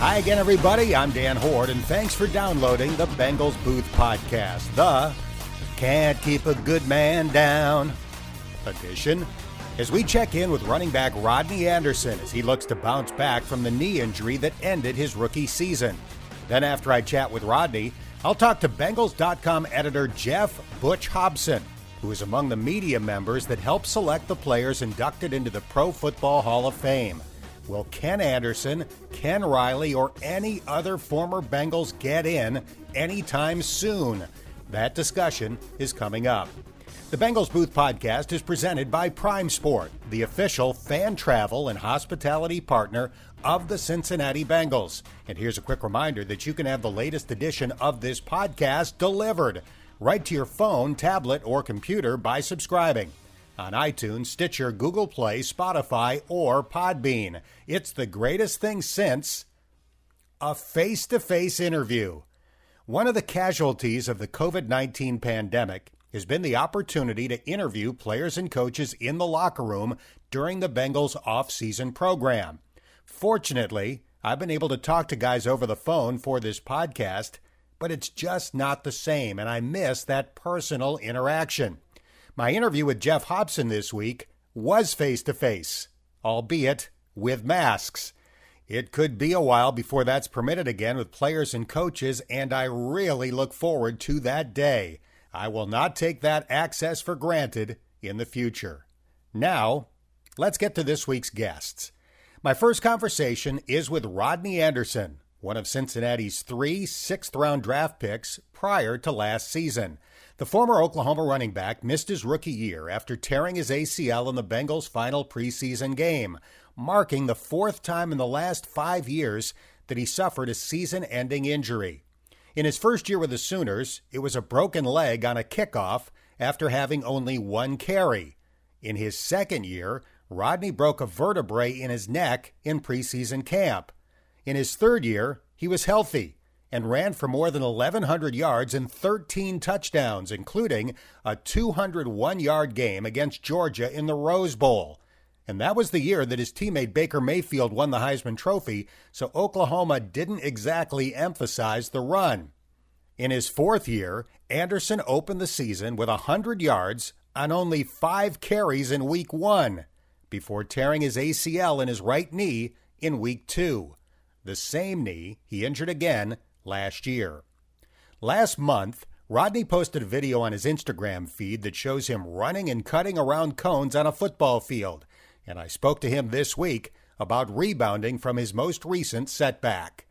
Hi again, everybody. I'm Dan Hoard, and thanks for downloading the Bengals Booth Podcast, the Can't Keep a Good Man Down edition. As we check in with running back Rodney Anderson as he looks to bounce back from the knee injury that ended his rookie season. Then, after I chat with Rodney, I'll talk to Bengals.com editor Geoff Butch Hobson, who is among the media members that helped select the players inducted into the Pro Football Hall of Fame. Will Ken Anderson, Ken Riley, or any other former Bengals get in anytime soon? That discussion is coming up. The Bengals Booth podcast is presented by Prime Sport, the official fan travel and hospitality partner of the Cincinnati Bengals. And here's a quick reminder that you can have the latest edition of this podcast delivered right to your phone, tablet, or computer by subscribing on iTunes, Stitcher, Google Play, Spotify, or Podbean. It's the greatest thing since a face to face interview. One of the casualties of the COVID 19 pandemic has been the opportunity to interview players and coaches in the locker room during the Bengals off-season program. Fortunately, I've been able to talk to guys over the phone for this podcast, but it's just not the same, and I miss that personal interaction. My interview with Geoff Hobson this week was face to face, albeit with masks. It could be a while before that's permitted again with players and coaches, and I really look forward to that day. I will not take that access for granted in the future. Now, let's get to this week's guests. My first conversation is with Rodney Anderson, one of Cincinnati's three sixth round draft picks prior to last season. The former Oklahoma running back missed his rookie year after tearing his ACL in the Bengals' final preseason game, marking the fourth time in the last five years that he suffered a season ending injury. In his first year with the Sooners, it was a broken leg on a kickoff after having only one carry. In his second year, Rodney broke a vertebrae in his neck in preseason camp. In his third year, he was healthy and ran for more than 1,100 yards and 13 touchdowns, including a 201 yard game against Georgia in the Rose Bowl. And that was the year that his teammate Baker Mayfield won the Heisman Trophy, so Oklahoma didn't exactly emphasize the run. In his fourth year, Anderson opened the season with 100 yards on only five carries in week one before tearing his ACL in his right knee in week two. The same knee he injured again last year. Last month, Rodney posted a video on his Instagram feed that shows him running and cutting around cones on a football field, and I spoke to him this week about rebounding from his most recent setback.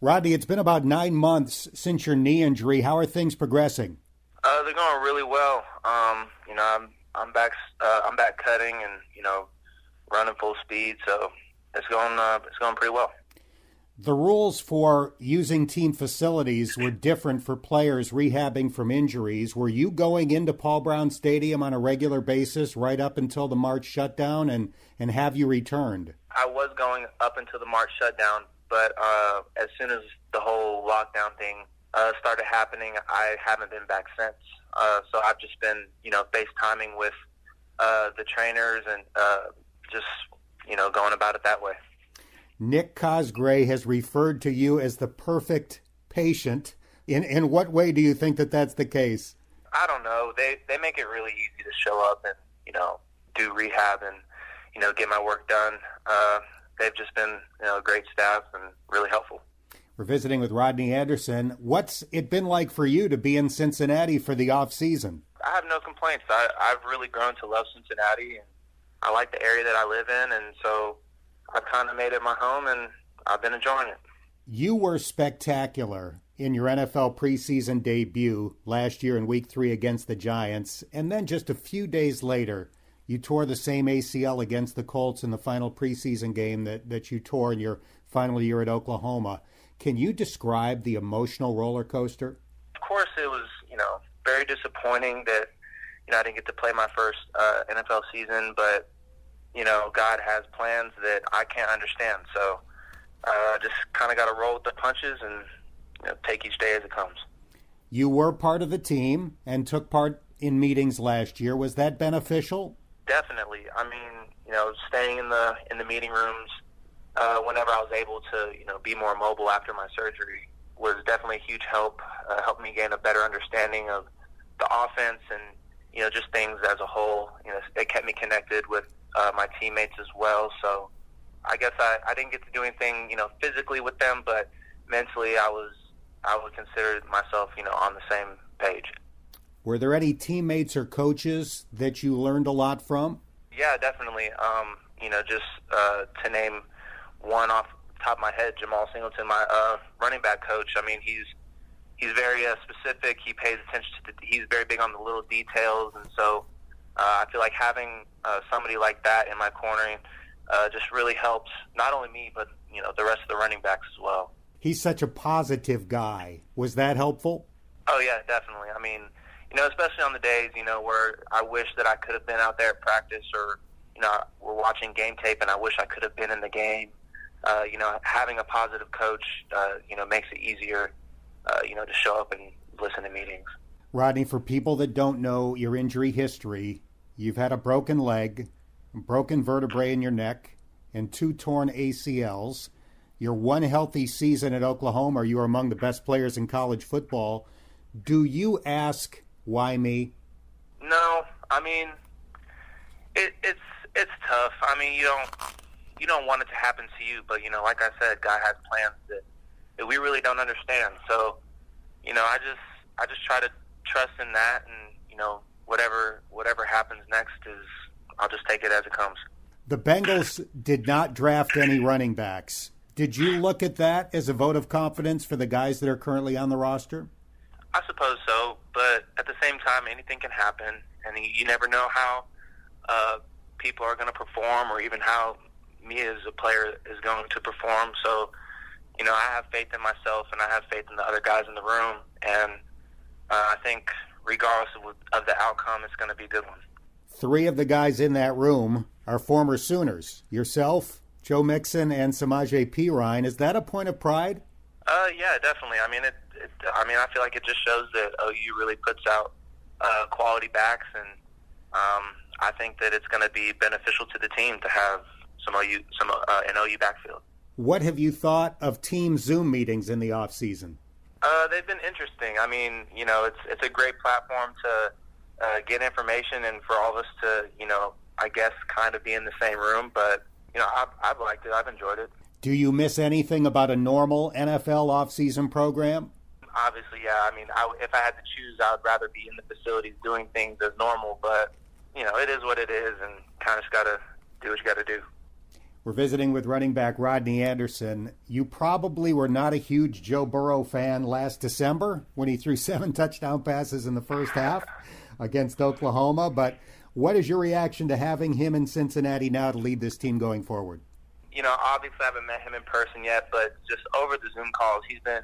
Rodney, it's been about nine months since your knee injury. How are things progressing? Uh, they're going really well. Um, you know, I'm I'm back uh, I'm back cutting and you know running full speed, so it's going uh, it's going pretty well the rules for using team facilities were different for players rehabbing from injuries. Were you going into Paul Brown Stadium on a regular basis right up until the March shutdown, and, and have you returned? I was going up until the March shutdown, but uh, as soon as the whole lockdown thing uh, started happening, I haven't been back since. Uh, so I've just been, you know, FaceTiming with uh, the trainers and uh, just, you know, going about it that way. Nick Cosgray has referred to you as the perfect patient. In in what way do you think that that's the case? I don't know. They they make it really easy to show up and you know do rehab and you know get my work done. Uh, they've just been you know great staff and really helpful. We're visiting with Rodney Anderson. What's it been like for you to be in Cincinnati for the off season? I have no complaints. I, I've really grown to love Cincinnati, and I like the area that I live in, and so I've kind of made it my home, and I've been enjoying it. You were spectacular in your NFL preseason debut last year in Week Three against the Giants, and then just a few days later, you tore the same ACL against the Colts in the final preseason game that, that you tore in your final year at Oklahoma. Can you describe the emotional roller coaster? Of course, it was you know very disappointing that you know I didn't get to play my first uh, NFL season, but you know, God has plans that I can't understand. So uh, just kind of got to roll with the punches and you know, take each day as it comes. You were part of the team and took part in meetings last year. Was that beneficial? Definitely. I mean, you know, staying in the in the meeting rooms, uh, whenever I was able to, you know, be more mobile after my surgery was definitely a huge help. Uh, helped me gain a better understanding of the offense and you know just things as a whole. You know, it kept me connected with uh, my teammates as well. So I guess I, I didn't get to do anything, you know, physically with them, but mentally I was I would consider myself, you know, on the same page. Were there any teammates or coaches that you learned a lot from? Yeah, definitely. Um, you know, just uh, to name one off the top of my head, Jemal Singleton, my uh, running back coach. I mean, he's he's very uh, specific. He pays attention to. The, he's very big on the little details, and so uh, I feel like having uh, somebody like that in my corner uh, just really helps not only me but you know the rest of the running backs as well. He's such a positive guy. Was that helpful? Oh yeah, definitely. I mean, you know, especially on the days you know where I wish that I could have been out there at practice, or you know, we're watching game tape and I wish I could have been in the game. Uh, you know, having a positive coach, uh, you know, makes it easier, uh, you know, to show up and listen to meetings. Rodney, for people that don't know your injury history, you've had a broken leg, broken vertebrae in your neck, and two torn ACLs. Your one healthy season at Oklahoma, you are among the best players in college football. Do you ask why me? No, I mean, it, it's it's tough. I mean, you don't you don't want it to happen to you, but you know, like I said, God has plans that, that we really don't understand. So, you know, I just I just try to trust in that, and you know, whatever whatever happens next is I'll just take it as it comes. The Bengals did not draft any running backs. Did you look at that as a vote of confidence for the guys that are currently on the roster? I suppose so, but at the same time, anything can happen, and you never know how uh, people are going to perform, or even how me as a player is going to perform. So, you know, I have faith in myself, and I have faith in the other guys in the room, and I think regardless of, of the outcome, it's going to be a good one. Three of the guys in that room are former Sooners. Yourself, Joe Mixon, and Samaje Perine. Is that a point of pride? Uh, yeah, definitely. I mean, it, it. I mean, I feel like it just shows that OU really puts out uh, quality backs, and um, I think that it's going to be beneficial to the team to have some OU, some uh, an OU backfield. What have you thought of team Zoom meetings in the off season? Uh, they've been interesting. I mean, you know, it's it's a great platform to uh, get information and for all of us to, you know, I guess kind of be in the same room. But you know, I've, I've liked it. I've enjoyed it. Do you miss anything about a normal NFL off-season program? Obviously, yeah. I mean, I, if I had to choose, I would rather be in the facilities doing things as normal. But you know, it is what it is, and kind of just got to do what you got to do. We're visiting with running back Rodney Anderson. You probably were not a huge Joe Burrow fan last December when he threw seven touchdown passes in the first half against Oklahoma, but what is your reaction to having him in Cincinnati now to lead this team going forward? You know, obviously I haven't met him in person yet, but just over the Zoom calls, he's been,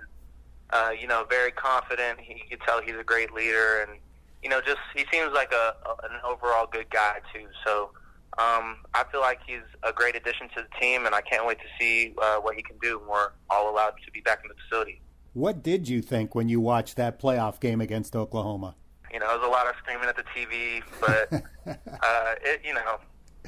uh, you know, very confident. He, you can tell he's a great leader, and you know, just he seems like a, a an overall good guy too. So um, I feel like he's a great addition to the team, and I can't wait to see uh, what he can do when we're all allowed to be back in the facility. What did you think when you watched that playoff game against Oklahoma? You know, it was a lot of screaming at the TV, but uh, it, you know,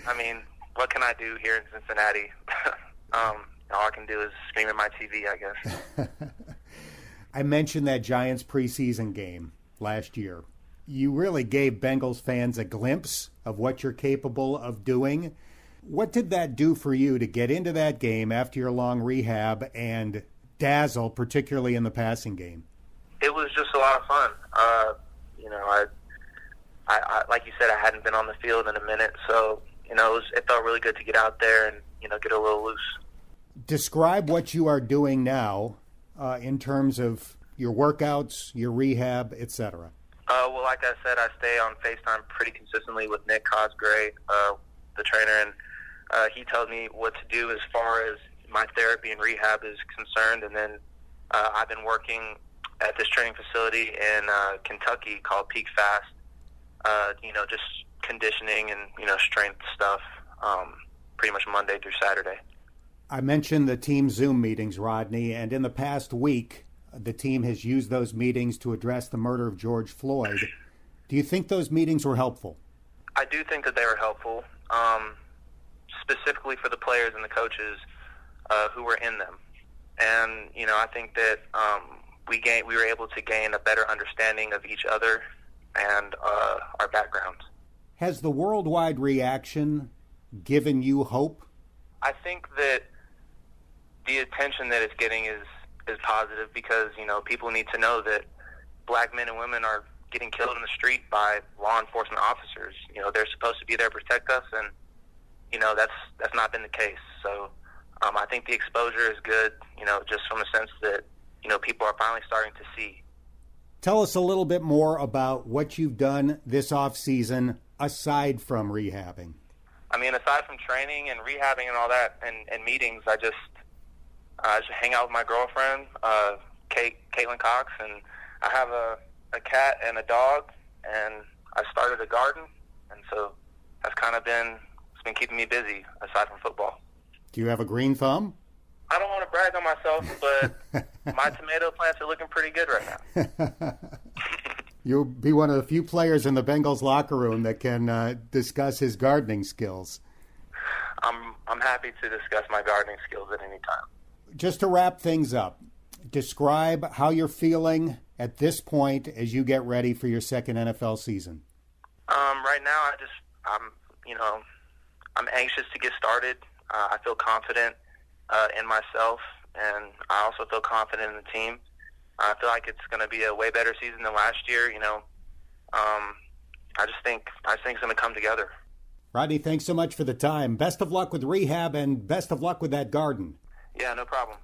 I mean, what can I do here in Cincinnati? um, all I can do is scream at my TV, I guess. I mentioned that Giants preseason game last year you really gave Bengals fans a glimpse of what you're capable of doing. What did that do for you to get into that game after your long rehab and dazzle, particularly in the passing game? It was just a lot of fun. Uh, you know, I, I, I, like you said, I hadn't been on the field in a minute, so you know, it, was, it felt really good to get out there and you know get a little loose. Describe what you are doing now uh, in terms of your workouts, your rehab, etc. Uh, well, like I said, I stay on FaceTime pretty consistently with Nick Cosgray, uh, the trainer, and uh, he tells me what to do as far as my therapy and rehab is concerned. And then uh, I've been working at this training facility in uh, Kentucky called Peak Fast. Uh, you know, just conditioning and you know strength stuff. Um, pretty much Monday through Saturday. I mentioned the team Zoom meetings, Rodney, and in the past week, the team has used those meetings to address the murder of George Floyd. Do you think those meetings were helpful? I do think that they were helpful, um, specifically for the players and the coaches. uh, who were in them, and you know I think that um, we gain we were able to gain a better understanding of each other and uh, our backgrounds. Has the worldwide reaction given you hope? I think that the attention that it's getting is is positive because you know people need to know that black men and women are getting killed in the street by law enforcement officers. You know they're supposed to be there to protect us, and you know that's that's not been the case. So um, I think the exposure is good. You know, just from the sense that you know people are finally starting to see. Tell us a little bit more about what you've done this off season aside from rehabbing. I mean, aside from training and rehabbing and all that, and, and meetings, I just I just hang out with my girlfriend, uh, Kate Caitlin Cox, and I have a a cat and a dog, and I started a garden, and so that's kind of been it's been keeping me busy aside from football. Do you have a green thumb? I don't want to brag on myself, but my tomato plants are looking pretty good right now. You'll be one of the few players in the Bengals locker room that can uh, discuss his gardening skills. I'm I'm happy to discuss my gardening skills at any time. Just to wrap things up, describe how you're feeling at this point as you get ready for your second NFL season. Um, right now, I just I'm you know I'm anxious to get started. Uh, I feel confident uh, in myself, and I also feel confident in the team. I feel like it's going to be a way better season than last year. You know, um, I just think I just think it's going to come together. Rodney, thanks so much for the time. Best of luck with rehab and best of luck with that garden. Yeah, no problem.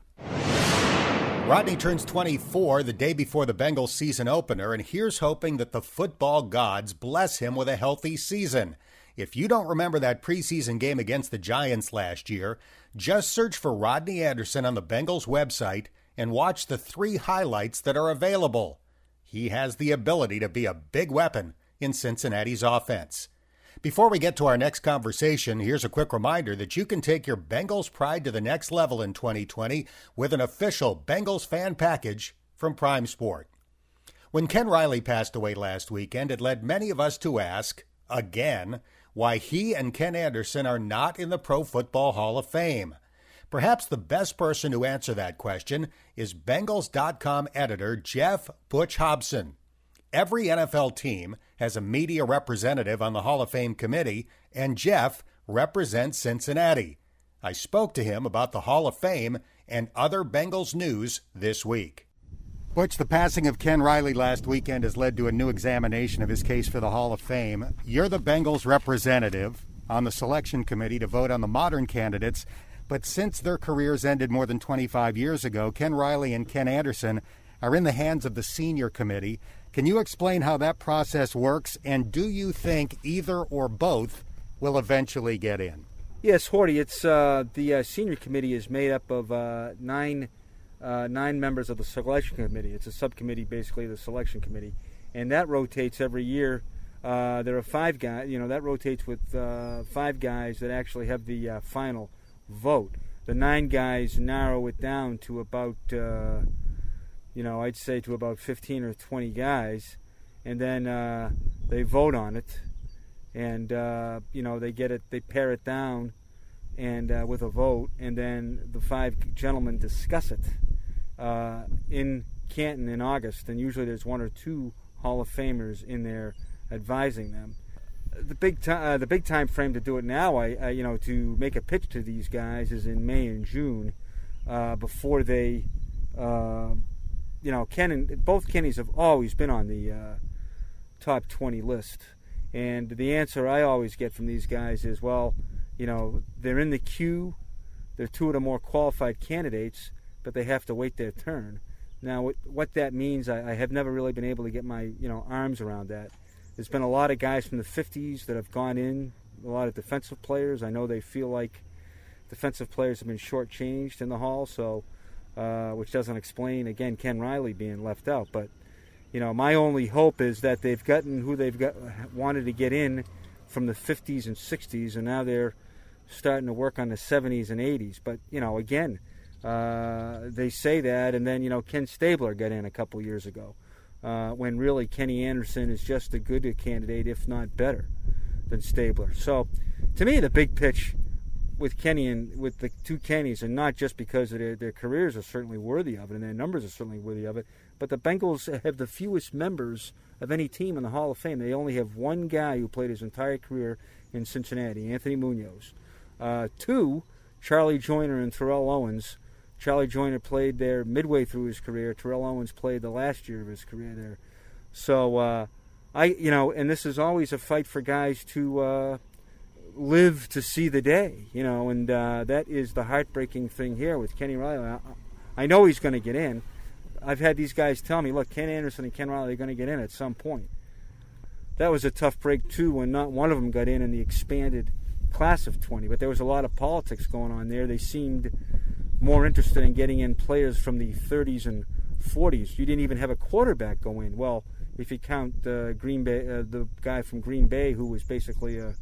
Rodney turns 24 the day before the Bengals season opener, and here's hoping that the football gods bless him with a healthy season. If you don't remember that preseason game against the Giants last year, just search for Rodney Anderson on the Bengals website and watch the three highlights that are available. He has the ability to be a big weapon in Cincinnati's offense. Before we get to our next conversation, here's a quick reminder that you can take your Bengals pride to the next level in 2020 with an official Bengals fan package from Prime Sport. When Ken Riley passed away last weekend, it led many of us to ask, again, why he and Ken Anderson are not in the Pro Football Hall of Fame. Perhaps the best person to answer that question is Bengals.com editor Geoff Butch Hobson. Every NFL team has a media representative on the Hall of Fame committee, and Geoff represents Cincinnati. I spoke to him about the Hall of Fame and other Bengals news this week. Butch, the passing of Ken Riley last weekend has led to a new examination of his case for the Hall of Fame. You're the Bengals representative on the selection committee to vote on the modern candidates, but since their careers ended more than 25 years ago, Ken Riley and Ken Anderson are in the hands of the senior committee. Can you explain how that process works, and do you think either or both will eventually get in? Yes, Horty. It's uh, the uh, senior committee is made up of uh, nine uh, nine members of the selection committee. It's a subcommittee, basically the selection committee, and that rotates every year. Uh, there are five guys. You know that rotates with uh, five guys that actually have the final vote. The nine guys narrow it down to about you know, I'd say to about 15 or 20 guys, and then uh, they vote on it, and uh, you know they get it, they pare it down, and uh, with a vote, and then the five gentlemen discuss it uh, in Canton in August, and usually there's one or two Hall of Famers in there advising them. The big time, uh, the big time frame to do it now, I, I, you know, to make a pitch to these guys is in May and June, uh, before they you know, Ken and both Kennys have always been on the uh, top 20 list. And the answer I always get from these guys is, well, you know, they're in the queue. They're two of the more qualified candidates, but they have to wait their turn. Now, what, what that means, I, I have never really been able to get my you know arms around that. There's been a lot of guys from the 50s that have gone in, a lot of defensive players. I know they feel like defensive players have been shortchanged in the hall, so uh, which doesn't explain again Ken Riley being left out. But you know, my only hope is that they've gotten who they've got wanted to get in from the 50s and 60s, and now they're starting to work on the 70s and 80s. But you know, again, uh, they say that, and then you know, Ken Stabler got in a couple years ago, uh, when really Kenny Anderson is just a good candidate, if not better, than Stabler. So, to me, the big pitch with Kenny and with the two Kennys, and not just because their their careers are certainly worthy of it and their numbers are certainly worthy of it, but the Bengals have the fewest members of any team in the Hall of Fame. They only have one guy who played his entire career in Cincinnati, Anthony Munoz. Uh, two, Charlie Joiner and Terrell Owens. Charlie Joiner played there midway through his career. Terrell Owens played the last year of his career there. So uh, I, you know, and this is always a fight for guys to uh, live to see the day, you know, and uh, that is the heartbreaking thing here with Kenny Riley. I, I know he's going to get in. I've had these guys tell me, look, Ken Anderson and Ken Riley are going to get in at some point. That was a tough break too when not one of them got in in the expanded class of 20, but there was a lot of politics going on there. They seemed more interested in getting in players from the 30s and 40s. You didn't even have a quarterback go in. Well, if you count uh, Green Bay, uh, the guy from Green Bay who was basically a,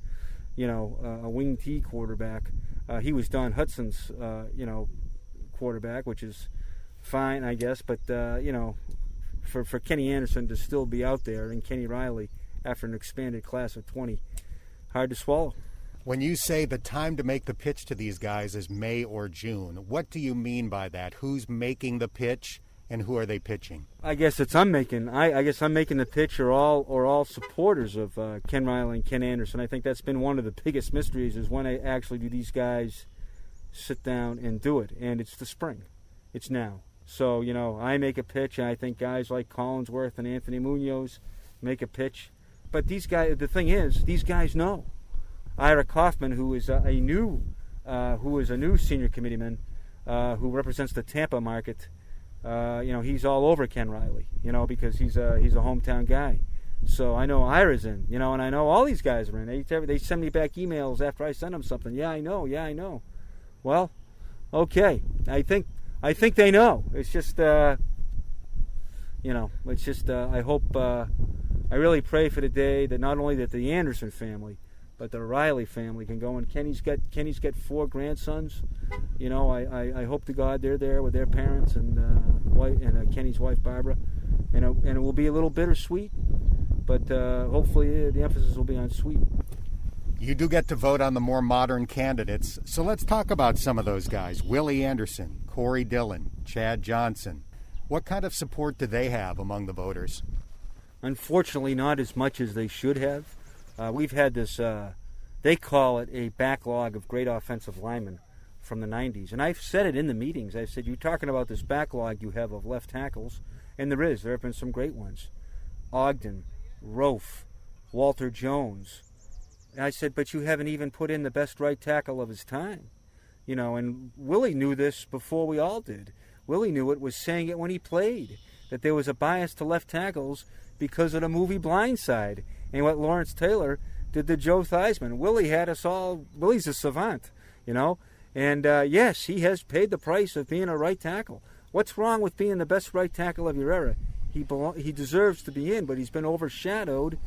you know, a wing T quarterback, uh, he was Don Hutson's, uh, you know, quarterback, which is fine, I guess. But uh, you know, for for Kenny Anderson to still be out there and Kenny Riley after an expanded class of 20, hard to swallow. When you say the time to make the pitch to these guys is May or June, what do you mean by that? Who's making the pitch? And who are they pitching? I guess it's I'm making. I, I guess I'm making the pitch, or all or all supporters of uh, Ken Riley and Ken Anderson. I think that's been one of the biggest mysteries is when I actually do these guys sit down and do it, and it's the spring, it's now. So you know, I make a pitch, and I think guys like Collinsworth and Anthony Munoz make a pitch. But these guys, the thing is, these guys know. Ira Kaufman, who is a, a new, uh, who is a new senior committeeman, uh, who represents the Tampa market uh, you know, he's all over Ken Riley, you know, because he's a he's a hometown guy. So I know Ira's in, you know, and I know all these guys are in. They they send me back emails after I send them something. Yeah, I know. Yeah, I know. Well, okay. I think I think they know. It's just uh, you know, it's just uh, I hope uh, I really pray for the day that not only that the Anderson family but the Riley family can go. And Kenny's got Kenny's got four grandsons. You know, I, I, I hope to God they're there with their parents and uh, wife and uh, Kenny's wife Barbara, and it, and it will be a little bittersweet, but uh, hopefully uh, the emphasis will be on sweet. You do get to vote on the more modern candidates, so let's talk about some of those guys: Willie Anderson, Corey Dillon, Chad Johnson. What kind of support do they have among the voters? Unfortunately, not as much as they should have. Uh, we've had this, uh, they call it a backlog of great offensive linemen from the 90s. And I've said it in the meetings. I said, You're talking about this backlog you have of left tackles. And there is. There have been some great ones Ogden, Roaf, Walter Jones. And I said, But you haven't even put in the best right tackle of his time. You know, and Willie knew this before we all did. Willie knew it, was saying it when he played, that there was a bias to left tackles because of the movie Blindside and what Lawrence Taylor did to Joe Theismann. Willie had us all. Willie's a savant, you know. And uh, yes, he has paid the price of being a right tackle. What's wrong with being the best right tackle of your era? He belo- he deserves to be in, but he's been overshadowed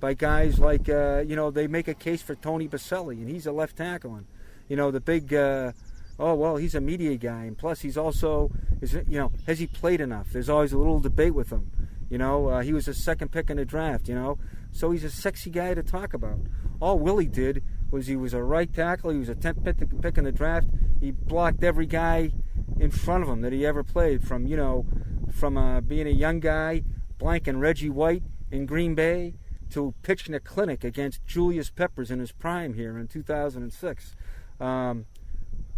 by guys like uh, you know they make a case for Tony Boselli, and he's a left tackle, and you know the big. Uh, oh well, he's a media guy, and plus he's also is you know has he played enough? There's always a little debate with him. You know, uh, he was a second pick in the draft. You know, so he's a sexy guy to talk about. All Willie did was he was a right tackle. He was a 10th pick in the draft. He blocked every guy in front of him that he ever played. From you know, from uh, being a young guy, blanking Reggie White in Green Bay, to pitching a clinic against Julius Peppers in his prime here in 2006. Um,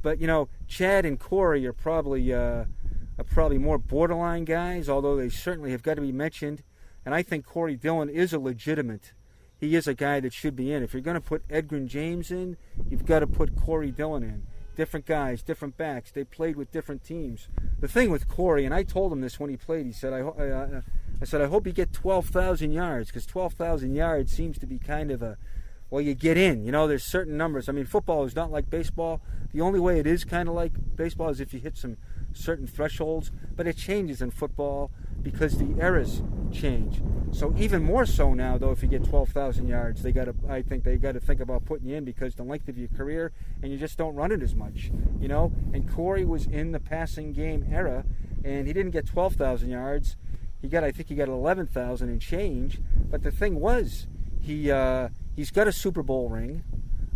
but you know, Chad and Corey are probably uh, probably more borderline guys, although they certainly have got to be mentioned and I think Corey Dillon is a legitimate. He is a guy that should be in. If you're going to put Edgerrin James in, you've got to put Corey Dillon in. Different guys, different backs. They played with different teams. The thing with Corey, and I told him this when he played. He said, "I, I, uh, uh, I said I hope you get 12,000 yards because 12,000 yards seems to be kind of a well, you get in. You know, there's certain numbers. I mean, football is not like baseball. The only way it is kind of like baseball is if you hit some certain thresholds, but it changes in football because the eras change. So even more so now, though, if you get 12,000 yards, they got to. I think they got to think about putting you in because the length of your career, and you just don't run it as much, you know. And Corey was in the passing game era, and he didn't get 12,000 yards. He got, I think, he got 11,000 and change. But the thing was, he uh, he's got a Super Bowl ring.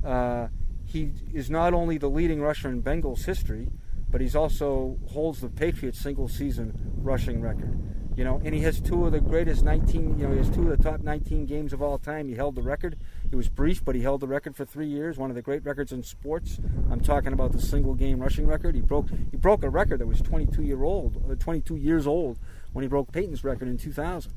Uh, he is not only the leading rusher in Bengals history, but he's also holds the Patriots single season rushing record. You know, and he has two of the greatest 19. You know, he has two of the top 19 games of all time. He held the record. It was brief, but he held the record for three years. One of the great records in sports. I'm talking about the single game rushing record. He broke he broke a record that was 22 year old, uh, 22 years old when he broke Payton's record in 2000.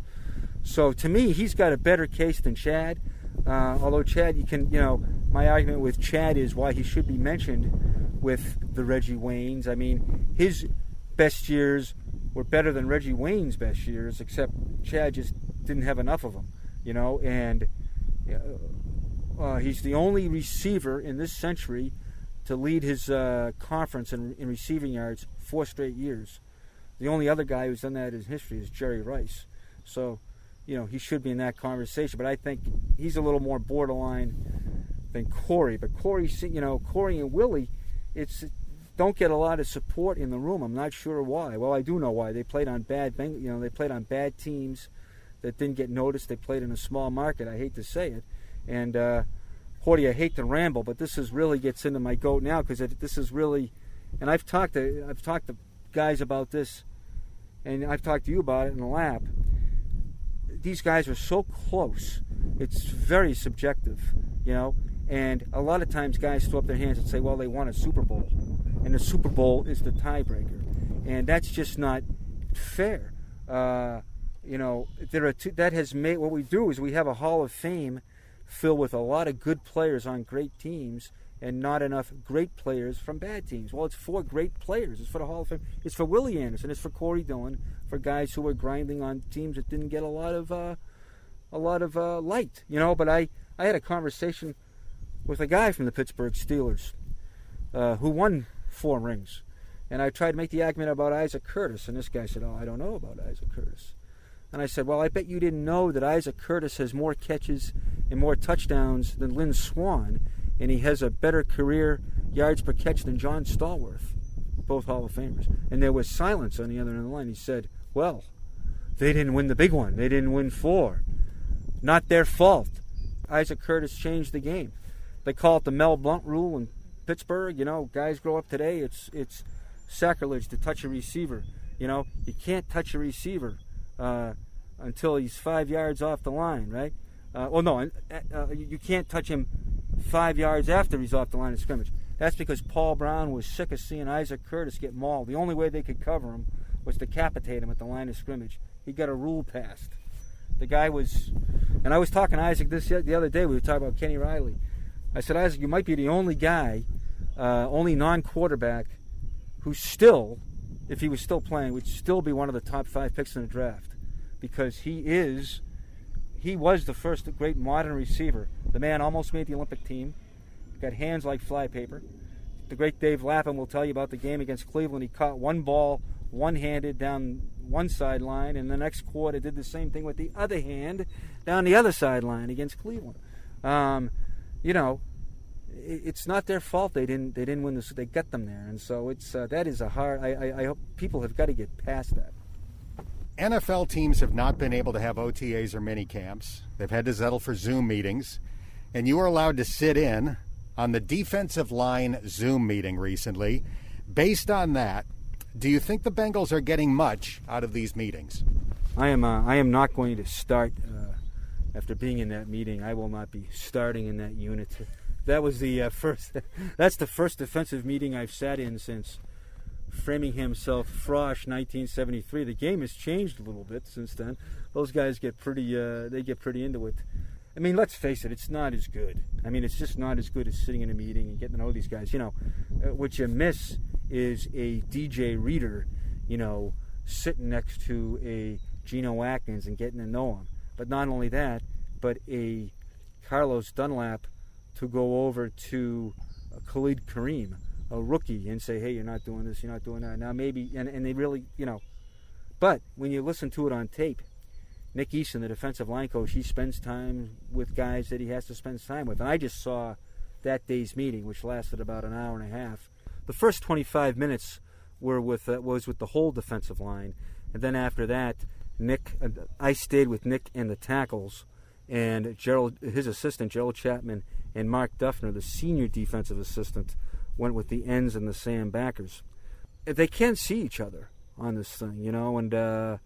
So to me, he's got a better case than Chad. Uh, although Chad, you can, you know, my argument with Chad is why he should be mentioned with the Reggie Waynes. I mean, his best years were better than Reggie Wayne's best years, except Chad just didn't have enough of them, you know. And uh, he's the only receiver in this century to lead his uh, conference in, in, receiving yards four straight years. The only other guy who's done that in history is Jerry Rice. So, you know, he should be in that conversation. But I think he's a little more borderline than Corey. But Corey, you know, Corey and Willie, it's don't get a lot of support in the room. I'm not sure why. Well, I do know why. They played on bad, you know, they played on bad teams that didn't get noticed. They played in a small market. I hate to say it, and uh, Horty, I hate to ramble, but this is really gets into my goat now because this is really, and I've talked to I've talked to guys about this, and I've talked to you about it in the lab. These guys are so close. It's very subjective, you know. And a lot of times, guys throw up their hands and say, "Well, they won a Super Bowl." and the Super Bowl is the tiebreaker, and that's just not fair. Uh, you know, there are two, that has made what we do is we have a Hall of Fame filled with a lot of good players on great teams and not enough great players from bad teams. Well, it's for great players. It's for the Hall of Fame. It's for Willie Anderson. It's for Corey Dillon. For guys who were grinding on teams that didn't get a lot of uh, a lot of uh, light. You know, but I I had a conversation with a guy from the Pittsburgh Steelers uh, who won four rings. And I tried to make the argument about Isaac Curtis, and this guy said, Oh, I don't know about Isaac Curtis. And I said, Well, I bet you didn't know that Isaac Curtis has more catches and more touchdowns than Lynn Swann, and he has a better career yards per catch than John Stallworth, both Hall of Famers. And there was silence on the other end of the line. He said, Well, they didn't win the big one. They didn't win four. Not their fault. Isaac Curtis changed the game. They call it the Mel Blount rule, in Pittsburgh, you know, guys grow up today. It's it's sacrilege to touch a receiver. You know, you can't touch a receiver uh, until he's five yards off the line, right? Uh, well, no, uh, uh you can't touch him five yards after he's off the line of scrimmage. That's because Paul Brown was sick of seeing Isaac Curtis get mauled. The only way they could cover him was to decapitate him at the line of scrimmage. He got a rule passed. The guy was, and I was talking to Isaac this the other day. We were talking about Kenny Riley. I said, Isaac, you might be the only guy, uh, only non quarterback, who still, if he was still playing, would still be one of the top five picks in the draft. Because he is, he was the first great modern receiver. The man almost made the Olympic team, got hands like flypaper. The great Dave Lapham will tell you about the game against Cleveland. He caught one ball one handed down one sideline, and the next quarter did the same thing with the other hand down the other sideline against Cleveland. Um, you know, it's not their fault they didn't they didn't win this. They got them there, and so it's uh, that is a hard. I, I, I hope people have got to get past that. NFL teams have not been able to have OTAs or mini camps. They've had to settle for Zoom meetings, and you were allowed to sit in on the defensive line Zoom meeting recently. Based on that, do you think the Bengals are getting much out of these meetings? I am. Uh, I am not going to start. Uh, after being in that meeting, I will not be starting in that unit. That was the uh, first. that's the first defensive meeting I've sat in since Framingham South Frosh 1973. The game has changed a little bit since then. Those guys get pretty. Uh, they get pretty into it. I mean, let's face it, it's not as good. I mean, it's just not as good as sitting in a meeting and getting to know these guys. You know, uh, what you miss is a DJ Reader, you know, sitting next to a Geno Atkins and getting to know him. But not only that, but a Carlos Dunlap to go over to Khalid Kareem, a rookie, and say, hey, you're not doing this, you're not doing that. Now, maybe, and, and they really, you know, but when you listen to it on tape, Nick Eason, the defensive line coach, he spends time with guys that he has to spend time with. And I just saw that day's meeting, which lasted about an hour and a half. The first 25 minutes were with uh, was with the whole defensive line, and then after that, Nick, uh, I stayed with Nick and the tackles, and Gerald, his assistant Gerald Chatman, and Mark Duffner, the senior defensive assistant, went with the ends and the Sam backers. They can't see each other on this thing, you know, and uh,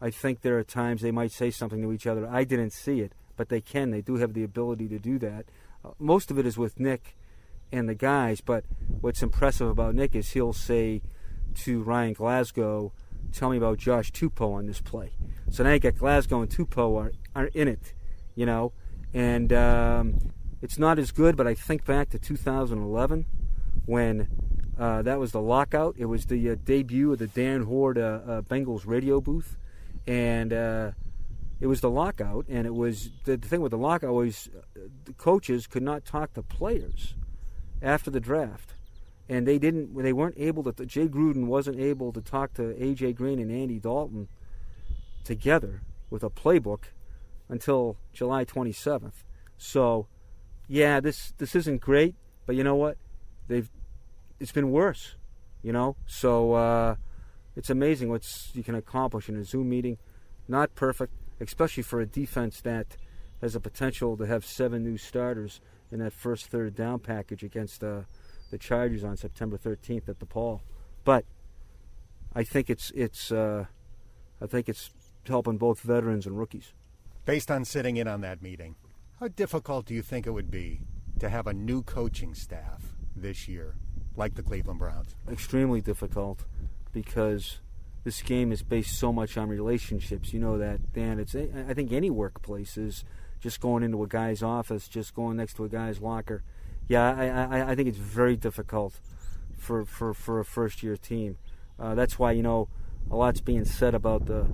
I think there are times they might say something to each other. I didn't see it, but they can. They do have the ability to do that. Uh, most of it is with Nick and the guys, but what's impressive about Nick is he'll say to Ryan Glasgow, "Tell me about Josh Tupou on this play." So now you got Glasgow and Tupou are, are in it, you know, and um, it's not as good. But I think back to 2011 when uh, that was the lockout. It was the uh, debut of the Dan Hoard uh, uh Bengals radio booth, and uh, it was the lockout. And it was the, the thing with the lockout was uh, the coaches could not talk to players after the draft, and they didn't. They weren't able to. Jay Gruden wasn't able to talk to AJ Green and Andy Dalton together with a playbook until July 27th. So, yeah, this this isn't great, but you know what? They've it's been worse, you know. So uh, it's amazing what you can accomplish in a Zoom meeting. Not perfect, especially for a defense that has a potential to have seven new starters in that first third down package against uh, the Chargers on September 13th at the Paul. But I think it's it's uh, I think it's helping both veterans and rookies. Based on sitting in on that meeting, how difficult do you think it would be to have a new coaching staff this year, like the Cleveland Browns? Extremely difficult because this game is based so much on relationships. You know that, Dan. It's I think any workplace is just going into a guy's office, just going next to a guy's locker. Yeah, I, I, I think it's very difficult for, for, for a first year team. Uh, that's why you know a lot's being said about the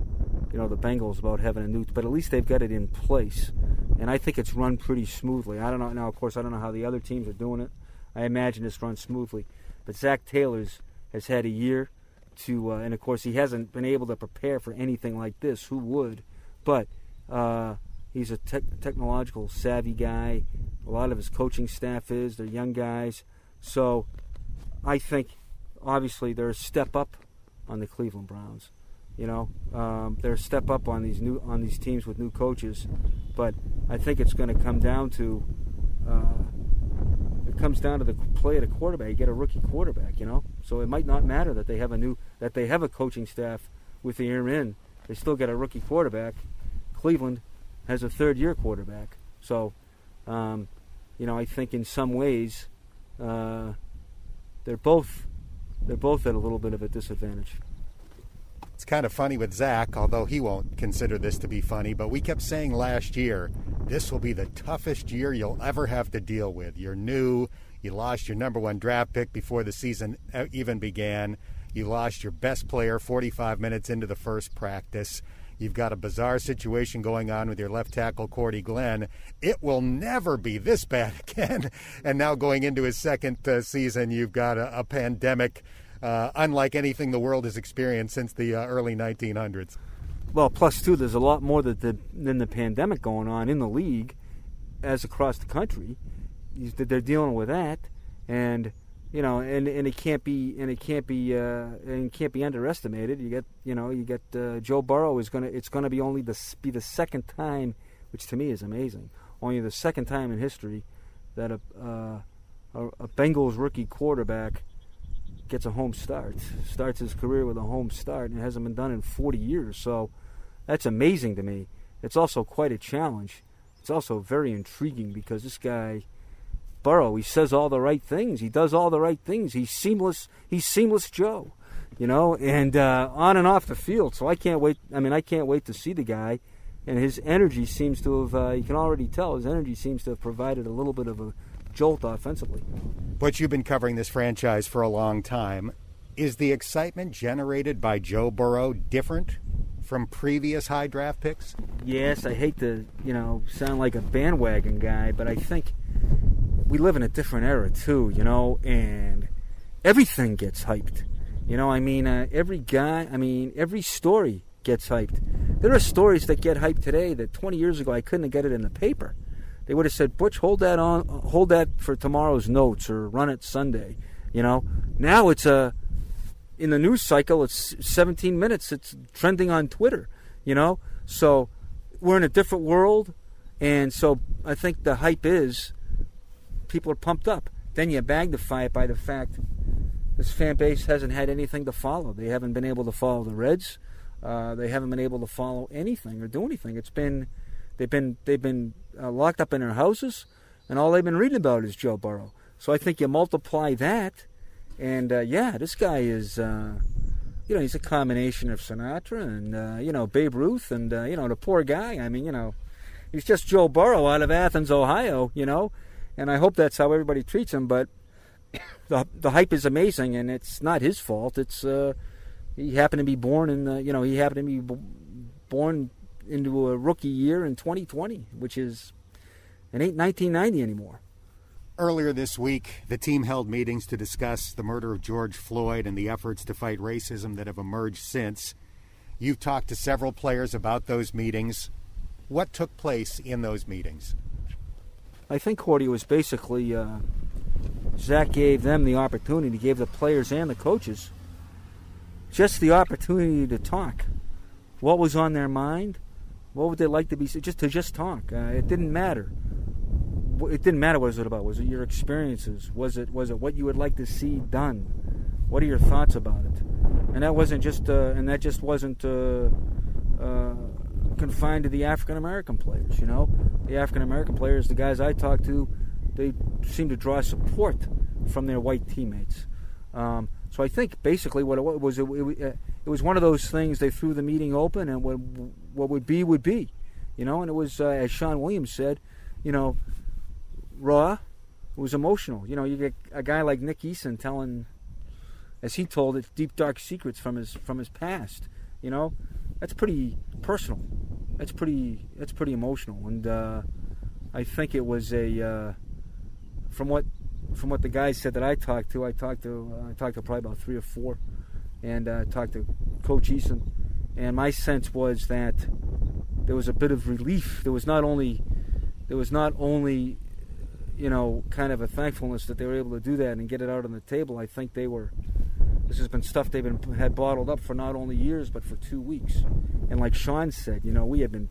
you know the Bengals about having a new, but at least they've got it in place, and I think it's run pretty smoothly. I don't know now. Of course, I don't know how the other teams are doing it. I imagine it's run smoothly, but Zac Taylor's has had a year to, uh, and of course he hasn't been able to prepare for anything like this. Who would? But uh, he's a te- technological savvy guy. A lot of his coaching staff is. They're young guys, so I think obviously they're a step up on the Cleveland Browns. You know, um, they're a step up on these new on these teams with new coaches, but I think it's going to come down to uh, it comes down to the play of the quarterback. You get a rookie quarterback, you know, so it might not matter that they have a new that they have a coaching staff with the year in. They still get a rookie quarterback. Cleveland has a third year quarterback, so um, you know I think in some ways uh, they're both they're both at a little bit of a disadvantage. It's kind of funny with Zac, although he won't consider this to be funny, but we kept saying last year, this will be the toughest year you'll ever have to deal with. You're new, you lost your number one draft pick before the season even began, you lost your best player 45 minutes into the first practice. You've got a bizarre situation going on with your left tackle, Cordy Glenn. It will never be this bad again. And now going into his second uh, season, you've got a, a pandemic uh, unlike anything the world has experienced since the uh, early 1900s. Well, plus, too, there's a lot more that the, than the pandemic going on in the league as across the country. They're dealing with that. And you know, and, and it can't be and it can't be uh, and can't be underestimated. You get you know you get uh, Joe Burrow is gonna it's gonna be only the be the second time, which to me is amazing. Only the second time in history that a uh, a, a Bengals rookie quarterback gets a home start, starts his career with a home start, and it hasn't been done in 40 years. So that's amazing to me. It's also quite a challenge. It's also very intriguing because this guy Burrow. He says all the right things. He does all the right things. He's seamless. He's seamless Joe, you know, and uh, on and off the field. So I can't wait. I mean, I can't wait to see the guy. And his energy seems to have. Uh, you can already tell his energy seems to have provided a little bit of a jolt offensively. But you've been covering this franchise for a long time. Is the excitement generated by Joe Burrow different from previous high draft picks? Yes, I hate to, you know, sound like a bandwagon guy, but I think we live in a different era too, you know, and everything gets hyped. You know, I mean, uh, every guy, I mean, every story gets hyped. There are stories that get hyped today that 20 years ago I couldn't have got it in the paper. They would have said, "Butch, hold that on, hold that for tomorrow's notes, or run it Sunday." You know, now it's a in the news cycle. It's 17 minutes. It's trending on Twitter. You know, so we're in a different world. And so I think the hype is people are pumped up. Then you magnify it by the fact this fan base hasn't had anything to follow. They haven't been able to follow the Reds. Uh, they haven't been able to follow anything or do anything. It's been they've been they've been uh, locked up in their houses, and all they've been reading about is Joe Burrow. So I think you multiply that, and uh, yeah, this guy is uh, you know he's a combination of Sinatra and uh, you know Babe Ruth and uh, you know the poor guy. I mean you know he's just Joe Burrow out of Athens, Ohio. You know, and I hope that's how everybody treats him. But the the hype is amazing, and it's not his fault. It's uh, he happened to be born in the, you know he happened to be b- born into a rookie year in 2020, which is it ain't 1990 anymore. Earlier this week, the team held meetings to discuss the murder of George Floyd and the efforts to fight racism that have emerged since. You've talked to several players about those meetings. What took place in those meetings? I think Cordy was basically uh, Zac gave them the opportunity, gave the players and the coaches just the opportunity to talk. What was on their mind? What would they like to be? Just to just talk. Uh, it didn't matter. It didn't matter what was it about. Was it your experiences? Was it was it what you would like to see done? What are your thoughts about it? And that wasn't just uh, and that just wasn't uh, uh confined to the African American players. You know, the African American players, the guys I talked to, they seem to draw support from their white teammates. Um, so I think basically what it was, it, it, it, was one of those things. They threw the meeting open, and what what would be would be, you know. And it was uh, as Shawn Williams said, you know, raw. It was emotional. You know, you get a guy like Nick Eason telling, as he told it, deep dark secrets from his from his past. You know, that's pretty personal. That's pretty that's pretty emotional, and uh, I think it was a uh, from what from what the guys said that I talked to. I talked to uh, I talked to probably about three or four, and uh, talked to Coach Eason, and my sense was that there was a bit of relief. There was not only there was not only you know kind of a thankfulness that they were able to do that and get it out on the table. I think they were this has been stuff they've been had bottled up for not only years but for two weeks. And like Shawn said, you know, we have been,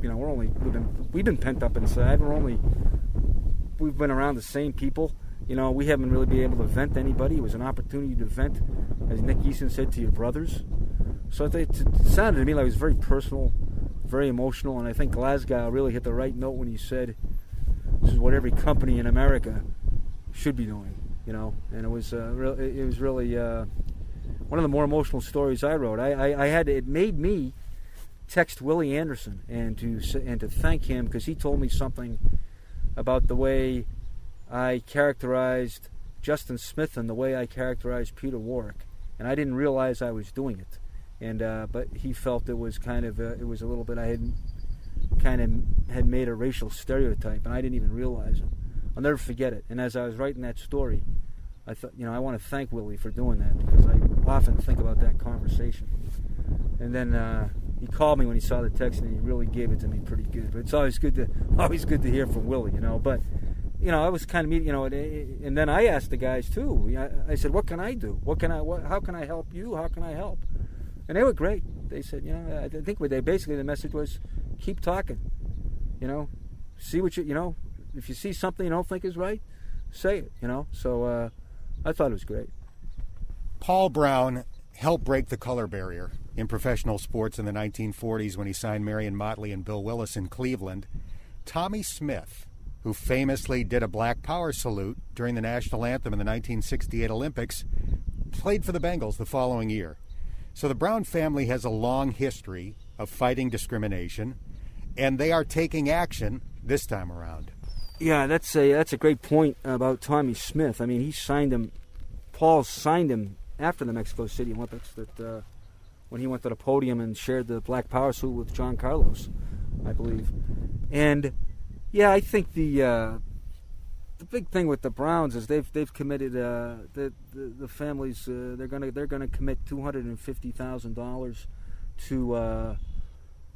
you know, we're only we've been we've been pent up inside. We're only we've been around the same people. You know, we haven't really been able to vent anybody. It was an opportunity to vent, as Nick Eason said, to your brothers. So it, it sounded to me like it was very personal, very emotional, and I think Glasgow really hit the right note when he said, "This is what every company in America should be doing." You know. And it was uh, it was really uh, one of the more emotional stories I wrote. I, I, I had it made me text Willie Anderson and to and to thank him because he told me something about the way I characterized Justin Smith and the way I characterized Peter Warrick, and I didn't realize I was doing it. And uh, but he felt it was kind of uh, it was a little bit I had kind of had made a racial stereotype, and I didn't even realize it. I'll never forget it. And as I was writing that story, I thought, you know, I want to thank Willie for doing that because I often think about that conversation. And then uh, he called me when he saw the text, and he really gave it to me pretty good. But it's always good to always good to hear from Willie, you know. But you know, I was kind of, meeting, you know, and then I asked the guys too. I said, "What can I do? What can I? What, how can I help you? How can I help?" And they were great. They said, you know, I think what they basically the message was, keep talking. You know, see what you, you know, if you see something you don't think is right, say it. You know. So uh, I thought it was great. Paul Brown helped break the color barrier in professional sports in the 1940s when he signed Marion Motley and Bill Willis in Cleveland. Tommie Smith, who famously did a Black Power salute during the national anthem in the 1968 Olympics, played for the Bengals the following year. So the Brown family has a long history of fighting discrimination, and they are taking action this time around. Yeah, that's a that's a great point about Tommie Smith. I mean, he signed him. Paul signed him after the Mexico City Olympics. That uh, when he went to the podium and shared the Black Power suit with John Carlos, I believe. And yeah, I think the uh, the big thing with the Browns is they've they've committed uh, the, the, the families uh, they're gonna they're gonna commit two hundred and fifty thousand dollars to uh,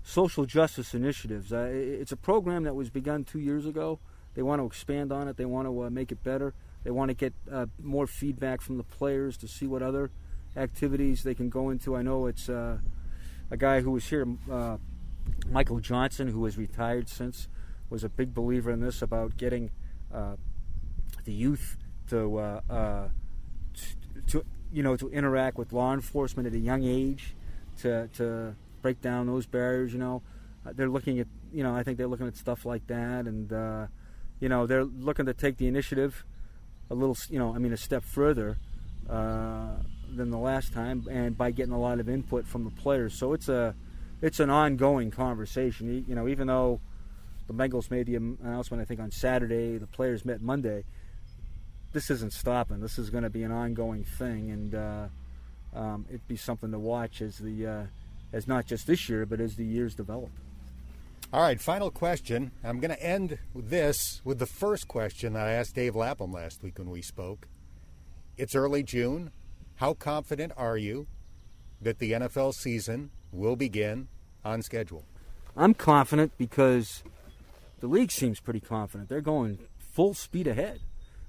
social justice initiatives. Uh, it's a program that was begun two years ago they want to expand on it. They want to uh, make it better. They want to get uh, more feedback from the players to see what other activities they can go into. I know it's uh, a guy who was here, uh, Michael Johnson, who has retired since, was a big believer in this about getting uh, the youth to, uh, uh, to, you know, to interact with law enforcement at a young age, to, to break down those barriers. You know, they're looking at, you know, I think they're looking at stuff like that, and you know, they're looking to take the initiative a little, you know, I mean, a step further uh, than the last time, and by getting a lot of input from the players. So it's a, it's an ongoing conversation. You know, even though the Bengals made the announcement, I think on Saturday, the players met Monday. This isn't stopping. This is going to be an ongoing thing, and uh, um, it'd be something to watch as the, uh, as not just this year, but as the years develop. All right, final question. I'm going to end this with the first question that I asked Dave Lapham last week when we spoke. It's early June. How confident are you that the NFL season will begin on schedule? I'm confident because the league seems pretty confident. They're going full speed ahead,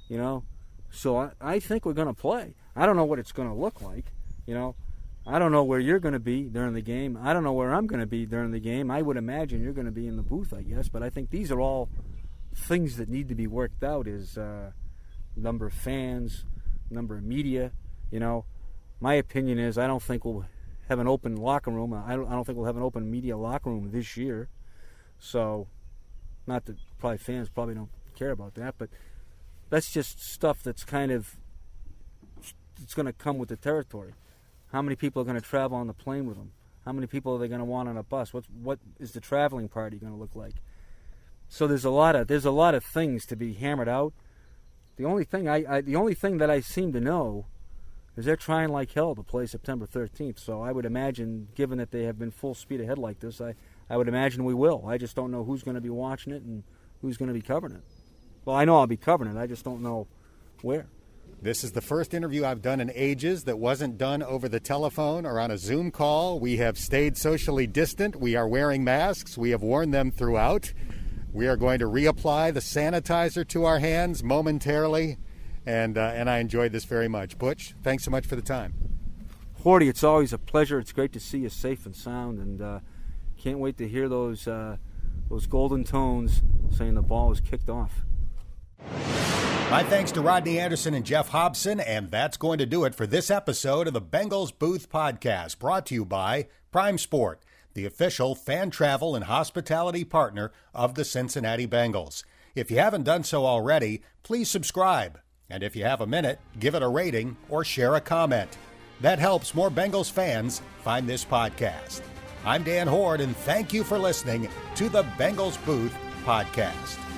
you know. So I, I think we're going to play. I don't know what it's going to look like, you know. I don't know where you're going to be during the game. I don't know where I'm going to be during the game. I would imagine you're going to be in the booth, I guess. But I think these are all things that need to be worked out. Is uh, number of fans, number of media. You know, my opinion is I don't think we'll have an open locker room. I don't, I don't think we'll have an open media locker room this year. So, not that probably fans probably don't care about that, but that's just stuff that's kind of it's going to come with the territory. How many people are going to travel on the plane with them? How many people are they going to want on a bus? What what is the traveling party going to look like? So there's a lot of there's a lot of things to be hammered out. The only thing I, I the only thing that I seem to know is they're trying like hell to play September 13th. So I would imagine, given that they have been full speed ahead like this, I I would imagine we will. I just don't know who's going to be watching it and who's going to be covering it. Well, I know I'll be covering it. I just don't know where. This is the first interview I've done in ages that wasn't done over the telephone or on a Zoom call. We have stayed socially distant. We are wearing masks. We have worn them throughout. We are going to reapply the sanitizer to our hands momentarily. And, uh, and I enjoyed this very much. Butch, thanks so much for the time. Horty, it's always a pleasure. It's great to see you safe and sound, and uh, can't wait to hear those uh, those golden tones saying the ball is kicked off. My thanks to Rodney Anderson and Geoff Hobson, and that's going to do it for this episode of the Bengals Booth Podcast, brought to you by Prime Sport, the official fan travel and hospitality partner of the Cincinnati Bengals. If you haven't done so already, please subscribe. And if you have a minute, give it a rating or share a comment. That helps more Bengals fans find this podcast. I'm Dan Hoard, and thank you for listening to the Bengals Booth Podcast.